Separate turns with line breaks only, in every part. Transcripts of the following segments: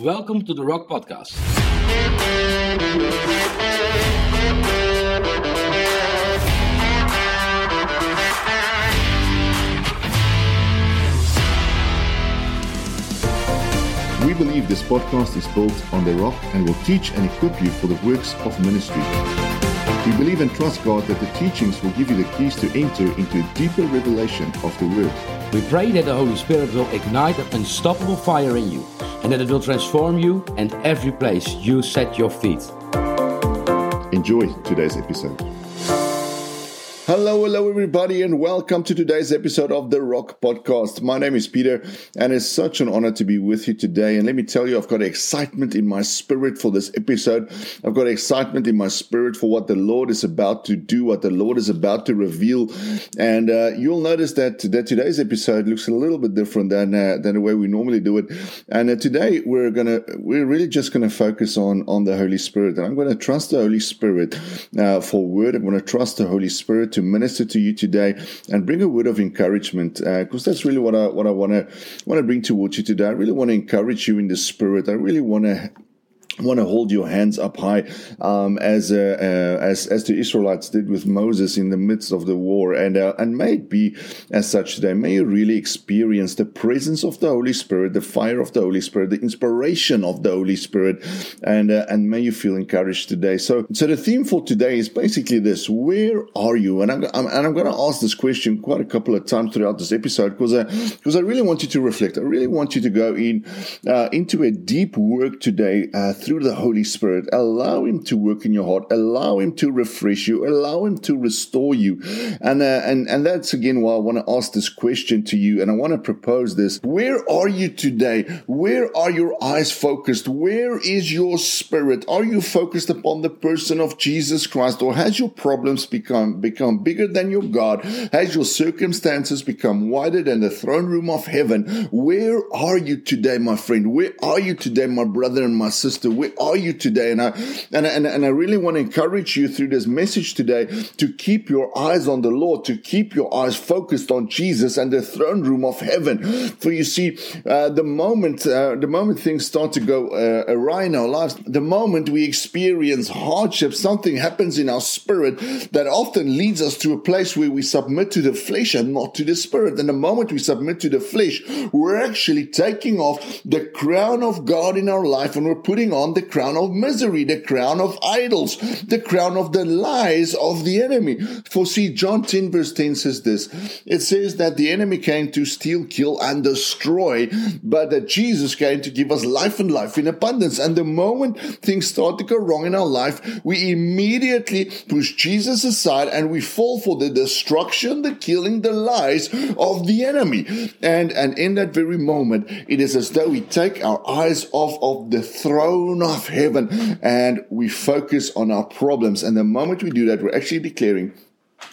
Welcome to the Rock Podcast.
We believe this podcast is built on the rock and will teach and equip you for the works of ministry. We believe and trust God that the teachings will give you the keys to enter into a deeper revelation of the Word.
We pray that the Holy Spirit will ignite an unstoppable fire in you and that it will transform you and every place you set your feet.
Enjoy today's episode. Hello, hello, everybody, and welcome to today's episode of the Rock Podcast. My name is Peter, and it's such an honor to be with you today. And let me tell you, I've got excitement in my spirit for this episode. I've got excitement in my spirit for what the Lord is about to do, what the Lord is about to reveal. And uh, you'll notice that, that today's episode looks a little bit different than uh, than the way we normally do it. And uh, today we're gonna we're really just gonna focus on on the Holy Spirit, and I'm to trust the Holy Spirit uh, for word. I'm to trust the Holy Spirit to minister to you today and bring a word of encouragement because uh, that's really what I what I want to want to bring towards you today. I really want to encourage you in the spirit. I really want to want to hold your hands up high, um, as uh, uh, as as the Israelites did with Moses in the midst of the war, and uh, and may it be as such today. May you really experience the presence of the Holy Spirit, the fire of the Holy Spirit, the inspiration of the Holy Spirit, and uh, and may you feel encouraged today. So so the theme for today is basically this: Where are you? And I'm, I'm and I'm going to ask this question quite a couple of times throughout this episode because I because I really want you to reflect. I really want you to go in uh, into a deep work today uh, through the Holy Spirit. Allow Him to work in your heart. Allow Him to refresh you. Allow Him to restore you. And uh, and and that's again why I want to ask this question to you, and I want to propose this. Where are you today? Where are your eyes focused? Where is your spirit? Are you focused upon the person of Jesus Christ, or has your problems become become bigger than your God? Has your circumstances become wider than the throne room of heaven? Where are you today, my friend? Where are you today, my brother and my sister? Where are you today? And I and, and, and I really want to encourage you through this message today to keep your eyes on the Lord, to keep your eyes focused on Jesus and the throne room of heaven. For you see, uh, the moment uh, the moment things start to go uh, awry in our lives, the moment we experience hardship, something happens in our spirit that often leads us to a place where we submit to the flesh and not to the spirit. And the moment we submit to the flesh, we're actually taking off the crown of God in our life and we're putting the crown of misery, the crown of idols, the crown of the lies of the enemy. For see, John 10 verse 10 says this. It says that the enemy came to steal, kill, and destroy, but that Jesus came to give us life and life in abundance. And the moment things start to go wrong in our life, we immediately push Jesus aside and we fall for the destruction, the killing, the lies of the enemy. And, and in that very moment, it is as though we take our eyes off of the throne of heaven and we focus on our problems. And the moment we do that, we're actually declaring,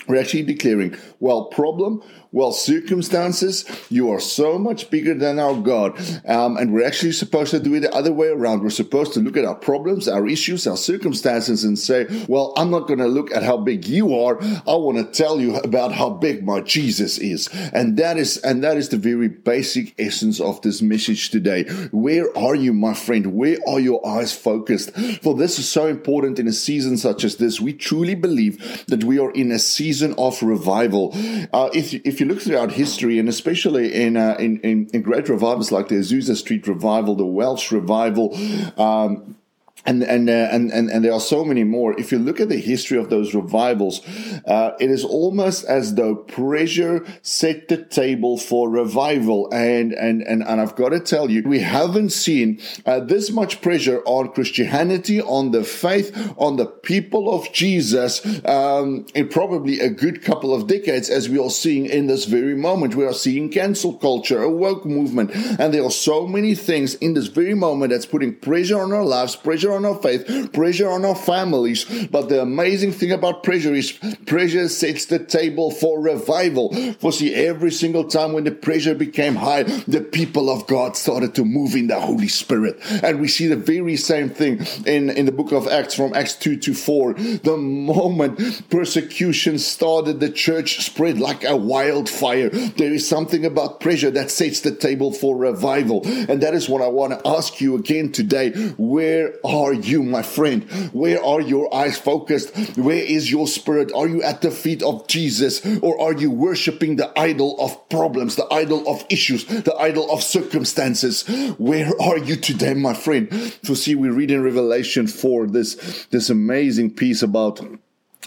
we're actually declaring, well, problem, well, circumstances, you are so much bigger than our God. Um, and we're actually supposed to do it the other way around. We're supposed to look at our problems, our issues, our circumstances and say, well, I'm not going to look at how big you are. I want to tell you about how big my Jesus is. And that is, and that is the very basic essence of this message today. Where are you, my friend? Where are your eyes focused? For this is so important in a season such as this. We truly believe that we are in a season of revival. Uh, if, if you you look throughout history, and especially in, uh, in, in, in great revivals like the Azusa Street revival, the Welsh revival, um, and and, uh, and and and there are so many more. If you look at the history of those revivals, uh, it is almost as though pressure set the table for revival. And and and and I've got to tell you, we haven't seen uh, this much pressure on Christianity, on the faith, on the people of Jesus um, in probably a good couple of decades, as we are seeing in this very moment. We are seeing cancel culture, a woke movement, and there are so many things in this very moment that's putting pressure on our lives, pressure on our faith, pressure on our families. But the amazing thing about pressure is pressure sets the table for revival. For see, every single time when the pressure became high, the people of God started to move in the Holy Spirit. And we see the very same thing in, in the book of Acts from Acts 2 to 4. The moment persecution started, the church spread like a wildfire. There is something about pressure that sets the table for revival. And that is what I want to ask you again today. Where are you, my friend? Where are your eyes focused? Where is your spirit? Are you at the feet of Jesus or are you worshiping the idol of problems, the idol of issues, the idol of circumstances? Where are you today, my friend? So see, we read in Revelation 4 this, this amazing piece about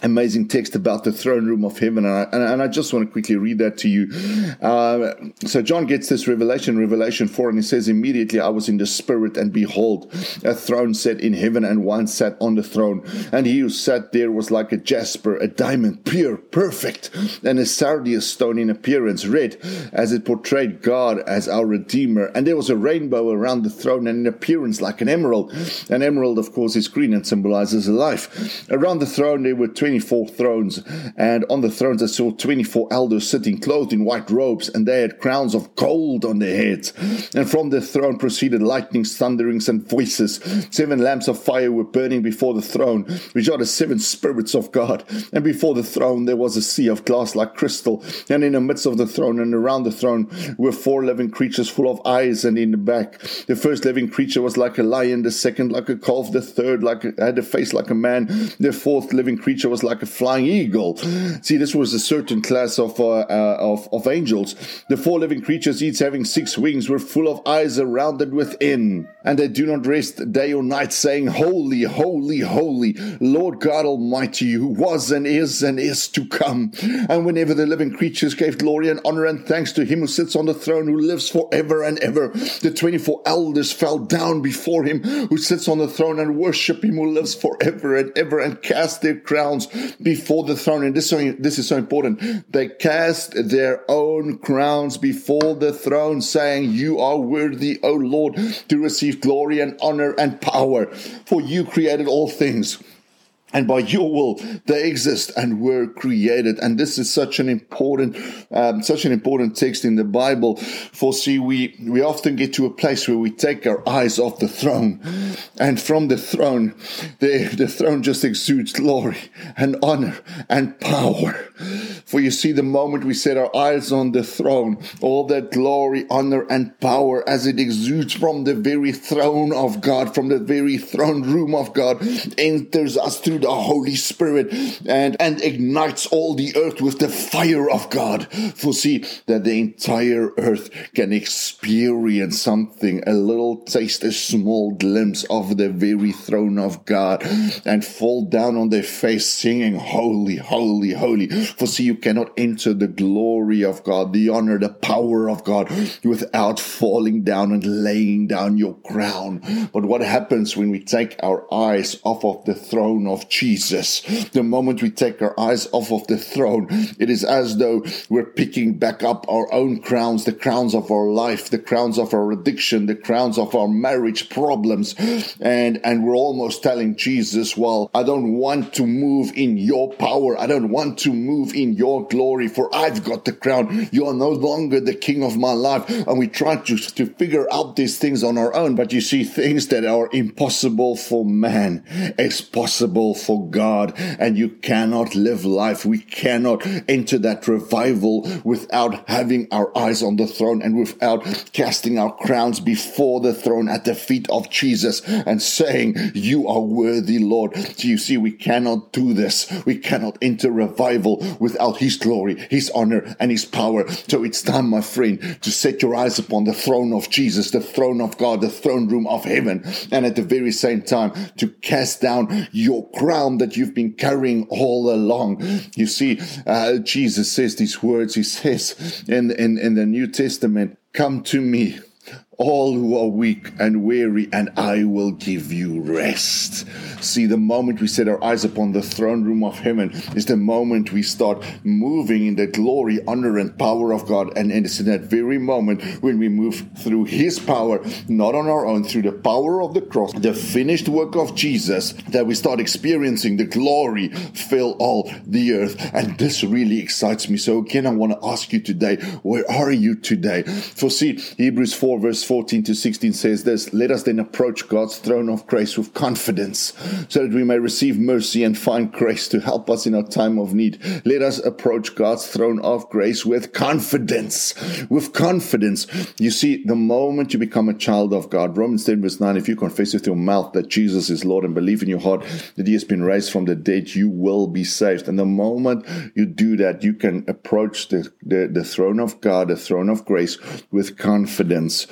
amazing text about the throne room of heaven and I, and I, just want to quickly read that to you. Uh, so john gets this revelation revelation 4 and he says immediately i was in the spirit and behold a throne set in heaven and one sat on the throne. And he who sat there was like a jasper a diamond pure perfect and a sardius stone in appearance red as it portrayed god as our redeemer. And there was a rainbow around the throne and in appearance like an emerald. An emerald of course is green and symbolizes life. Around the throne there were 24 thrones, and on the thrones I saw 24 elders sitting clothed in white robes, and they had crowns of gold on their heads. And from the throne proceeded lightnings, thunderings, and voices. Seven lamps of fire were burning before the throne, which are the seven spirits of God. And before the throne there was a sea of glass like crystal, and in the midst of the throne and around the throne were four living creatures full of eyes, and in the back the first living creature was like a lion, the second like a calf, the third like a, had a face like a man, the fourth living creature was was like a flying eagle. See, this was a certain class of, uh, uh, of, of angels. The four living creatures, each having six wings, were full of eyes around and within. And they do not rest day or night, saying, Holy, holy, holy, Lord God Almighty, who was and is and is to come. And whenever the living creatures gave glory and honor and thanks to him who sits on the throne, who lives forever and ever, the 24 elders fell down before him who sits on the throne and worship him who lives forever and ever and cast their crowns before the throne. And this, so, this is so important. They cast their own crowns before the throne, saying, You are worthy, O Lord, to receive glory and honor and power, for you created all things and by your will they exist and were created. And this is such an important um, such an important text in the bible. For see we we often get to a place where we take our eyes off the throne. And from the throne the, the throne just exudes glory and honor and power for you see the moment we set our eyes on the throne all that glory honor and power as it exudes from the very throne of god from the very throne room of god enters us through the Holy Spirit and, and ignites all the earth with the fire of God. For see that the entire earth can experience something, a little taste, a small glimpse of the very throne of God and fall down on their face singing, Holy, Holy, Holy. For see, you cannot enter the glory of God, the honor, the power of God without falling down and laying down your crown. But what happens when we take our eyes off of the throne of Jesus. The moment we take our eyes off of the throne, it is as though we're picking back up our own crowns, the crowns of our life, the crowns of our addiction, the crowns of our marriage problems. And, and we're almost telling Jesus, well, I don't want to move in your power. I don't want to move in your glory, for I've got the crown. You are no longer the king of my life. And we try to, to figure out these things on our own. But you see, things that are impossible for man, it's possible for God, and you cannot live life. We cannot enter that revival without having our eyes on the throne and without casting our crowns before the throne at the feet of Jesus and saying, You are worthy, Lord. So you see, we cannot do this. We cannot enter revival without His glory, His honor, and His power. So it's time, my friend, to set your eyes upon the throne of Jesus, the throne of God, the throne room of heaven, and at the very same time to cast down your crown that you've been carrying all along. You see, uh, Jesus says these words. He says in, in, in the New Testament, come to me all who are weak and weary, and I will give you rest. See, the moment we set our eyes upon the throne room of heaven is the moment we start moving in the glory, honor, and power of God. And it's in that very moment when we move through His power, not on our own, through the power of the cross, the finished work of Jesus, that we start experiencing the glory fill all the earth. And this really excites me. So again, I want to ask you today, where are you today? For see, Hebrews 4 verse 14 to 16 says this, let us then approach God's throne of grace with confidence so that we may receive mercy and find grace to help us in our time of need. Let us approach God's throne of grace with confidence. With confidence. You see, the moment you become a child of God, Romans 10 verse 9, if you confess with your mouth that Jesus is Lord and believe in your heart that he has been raised from the dead, you will be saved. And the moment you do that, you can approach the, the, the throne of God, the throne of grace with confidence.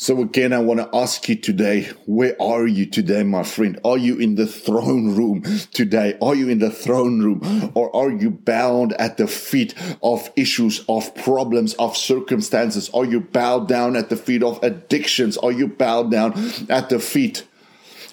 So again, I want to ask you today, where are you today, my friend? Are you in the throne room today? Are you in the throne room or are you bound at the feet of issues, of problems, of circumstances? Are you bowed down at the feet of addictions? Are you bowed down at the feet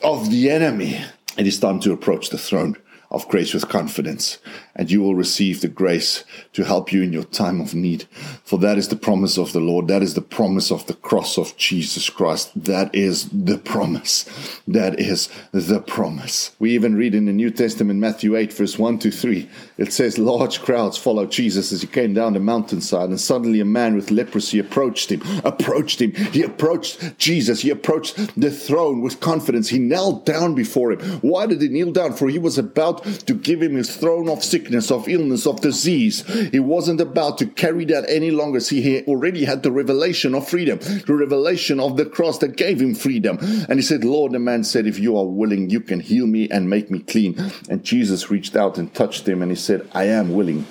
of the enemy? It is time to approach the throne of grace with confidence, and you will receive the grace to help you in your time of need. For that is the promise of the Lord. That is the promise of the cross of Jesus Christ. That is the promise. That is the promise. We even read in the New Testament, Matthew 8, verse 1 to 3, it says, Large crowds followed Jesus as he came down the mountainside, and suddenly a man with leprosy approached him. Approached him. He approached Jesus. He approached the throne with confidence. He knelt down before him. Why did he kneel down? For he was about to give him his throne of sickness, of illness, of disease. He wasn't about to carry that any longer. See, he already had the revelation of freedom, the revelation of the cross that gave him freedom. And he said, Lord, the man said, if you are willing, you can heal me and make me clean. And Jesus reached out and touched him and he said, I am willing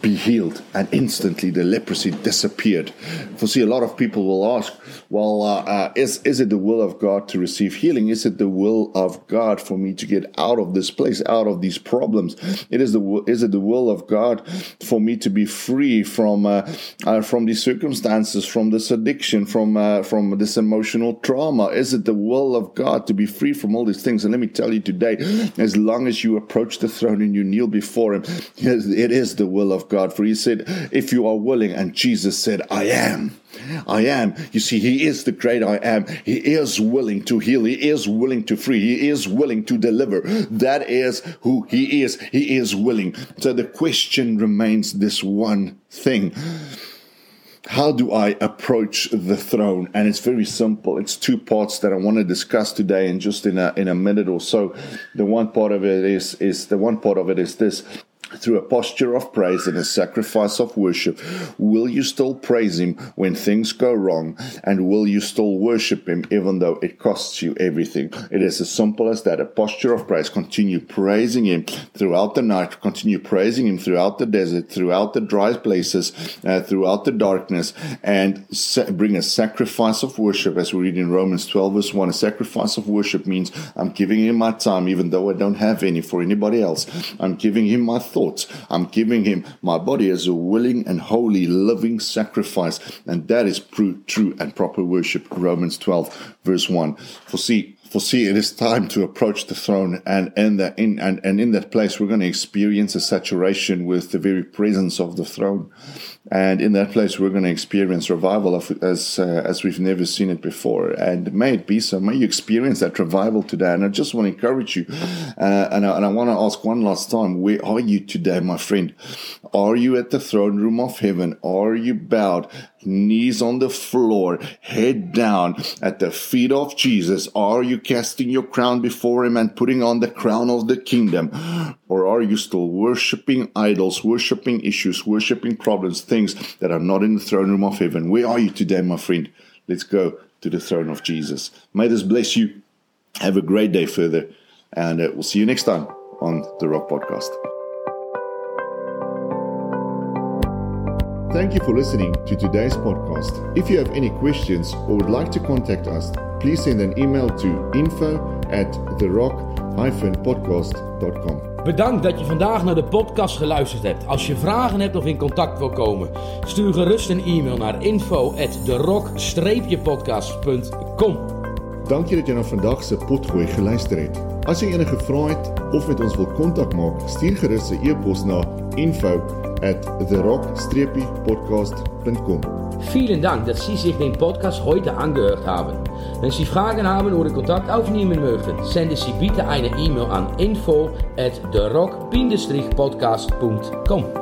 be healed. And instantly the leprosy disappeared. For see, a lot of people will ask, well, uh, uh, is, is it the will of God to receive healing? Is it the will of God for me to get out of this place, out of these problems? It is the, is it the will of God for me to be free from, uh, uh from these circumstances, from this addiction, from, uh, from this emotional trauma? Is it the will of God to be free from all these things? And let me tell you today, as long as you approach the throne and you kneel before Him, it is the will of of God. For he said, If you are willing, and Jesus said, I am. I am. You see, He is the great I am. He is willing to heal. He is willing to free. He is willing to deliver. That is who He is. He is willing. So the question remains this one thing. How do I approach the throne? And it's very simple. It's two parts that I want to discuss today and just in a in a minute or so. The one part of it is is the one part of it is this through a posture of praise and a sacrifice of worship, will you still praise Him when things go wrong? And will you still worship Him even though it costs you everything? It is as simple as that. A posture of praise. Continue praising Him throughout the night. Continue praising Him throughout the desert, throughout the dry places, uh, throughout the darkness, and sa- bring a sacrifice of worship as we read in Romans 12 verse 1. A sacrifice of worship means I'm giving Him my time even though I don't have any for anybody else. I'm giving Him my thoughts thoughts. I'm giving him my body as a willing and holy living sacrifice. And that is true, and proper worship. Romans 12, verse 1. For see, for see, it is time to approach the throne, and in and, and in that place, we're going to experience a saturation with the very presence of the throne. And in that place, we're going to experience revival of, as uh, as we've never seen it before. And may it be so. May you experience that revival today. And I just want to encourage you. Uh, and, I, and I want to ask one last time: Where are you today, my friend? Are you at the throne room of heaven? Are you bowed, knees on the floor, head down at the feet of Jesus? Are you casting your crown before Him and putting on the crown of the kingdom? Or are you still worshiping idols, worshiping issues, worshiping problems? things that are not in the throne room of heaven. Where are you today, my friend? Let's go to the throne of Jesus. May this bless you. Have a great day further, and uh, we'll see you next time on the Rock Podcast. Thank you for listening to today's podcast. If you have any questions or would like to contact us, please send an email to info at therock-podcast.com.
Bedankt dat je vandaag naar de podcast geluisterd hebt. Als je vragen hebt of in contact wil komen, stuur gerust een e-mail naar info@derok-podcast.com.
Dank je dat je naar vandaag se potgooi geluister het. As jy enige vrae het of met ons wil kontak maak, stuur gerus 'n e-pos na info@therock-podcast.com.
Vielen Dank, dass Sie sich den Podcast heute angehört haben. Wenn Sie Fragen haben oder Kontakt aufnehmen möchten, senden Sie bitte eine E-Mail an info at therock-podcast.com.